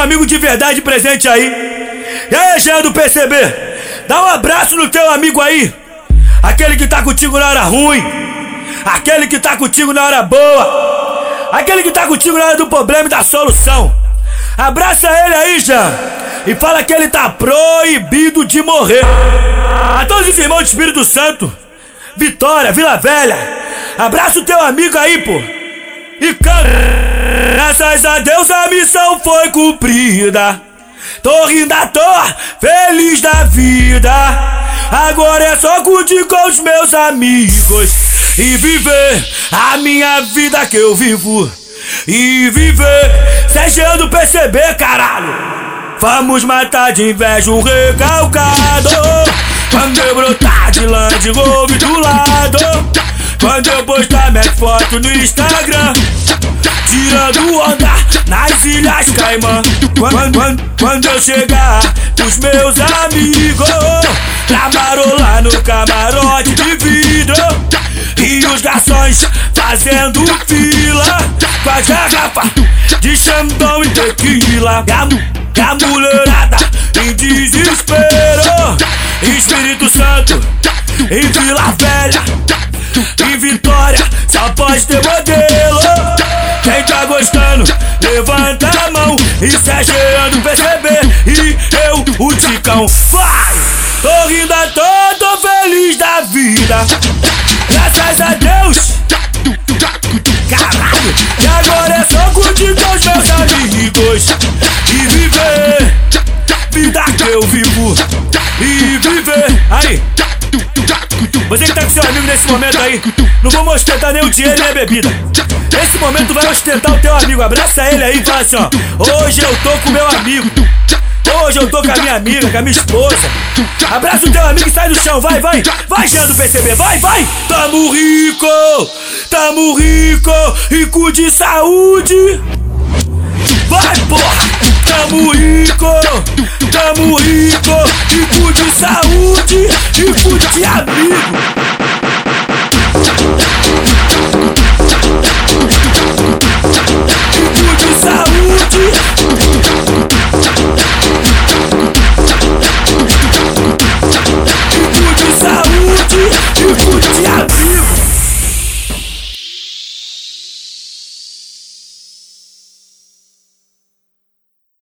amigo de verdade presente aí. E aí, Jean do PCB? Dá um abraço no teu amigo aí. Aquele que tá contigo na hora ruim. Aquele que tá contigo na hora boa. Aquele que tá contigo na hora do problema e da solução. Abraça ele aí, Jean. E fala que ele tá proibido de morrer. A todos os irmãos do Espírito Santo. Vitória, Vila Velha. Abraça o teu amigo aí, pô. E. Graças a Deus a missão foi cumprida. Tô rindo à toa, feliz da vida. Agora é só curtir com os meus amigos e viver a minha vida que eu vivo. E viver, sejando perceber, caralho. Vamos matar de inveja um recalcado. Quando eu brotar de Land Rover do lado. Quando eu postar minhas fotos no Instagram. Tirando onda nas Ilhas Caimã. Quando, quando, quando eu chegar os meus amigos marolar no camarote de vidro. E os garçons fazendo fila Com as garrafas de xandão e tequila. E a, a mulherada em desespero. Espírito Santo em Vila Velha Em Vitória só pode ter tá gostando, levanta a mão e se achando perceber. E eu, o Ticão, vai! Tô rindo à toa, tô feliz da vida. Graças a Deus. Caralho, e agora é só curtir com os meus amigos e viver. Vida que eu vivo e viver. Aí. Você que tá com seu amigo nesse momento aí, não vou ostentar nem o dinheiro nem a bebida. Nesse momento vai ostentar o teu amigo, abraça ele aí e fala assim, ó. Hoje eu tô com meu amigo. Hoje eu tô com a minha amiga, com a minha esposa. Abraça o teu amigo e sai do chão, vai, vai. Vai, Jean do PCB, vai, vai. Tamo rico, tamo rico, rico de saúde. Vai, porra. Tamo rico, tamo rico, rico de saúde, rico de amigo.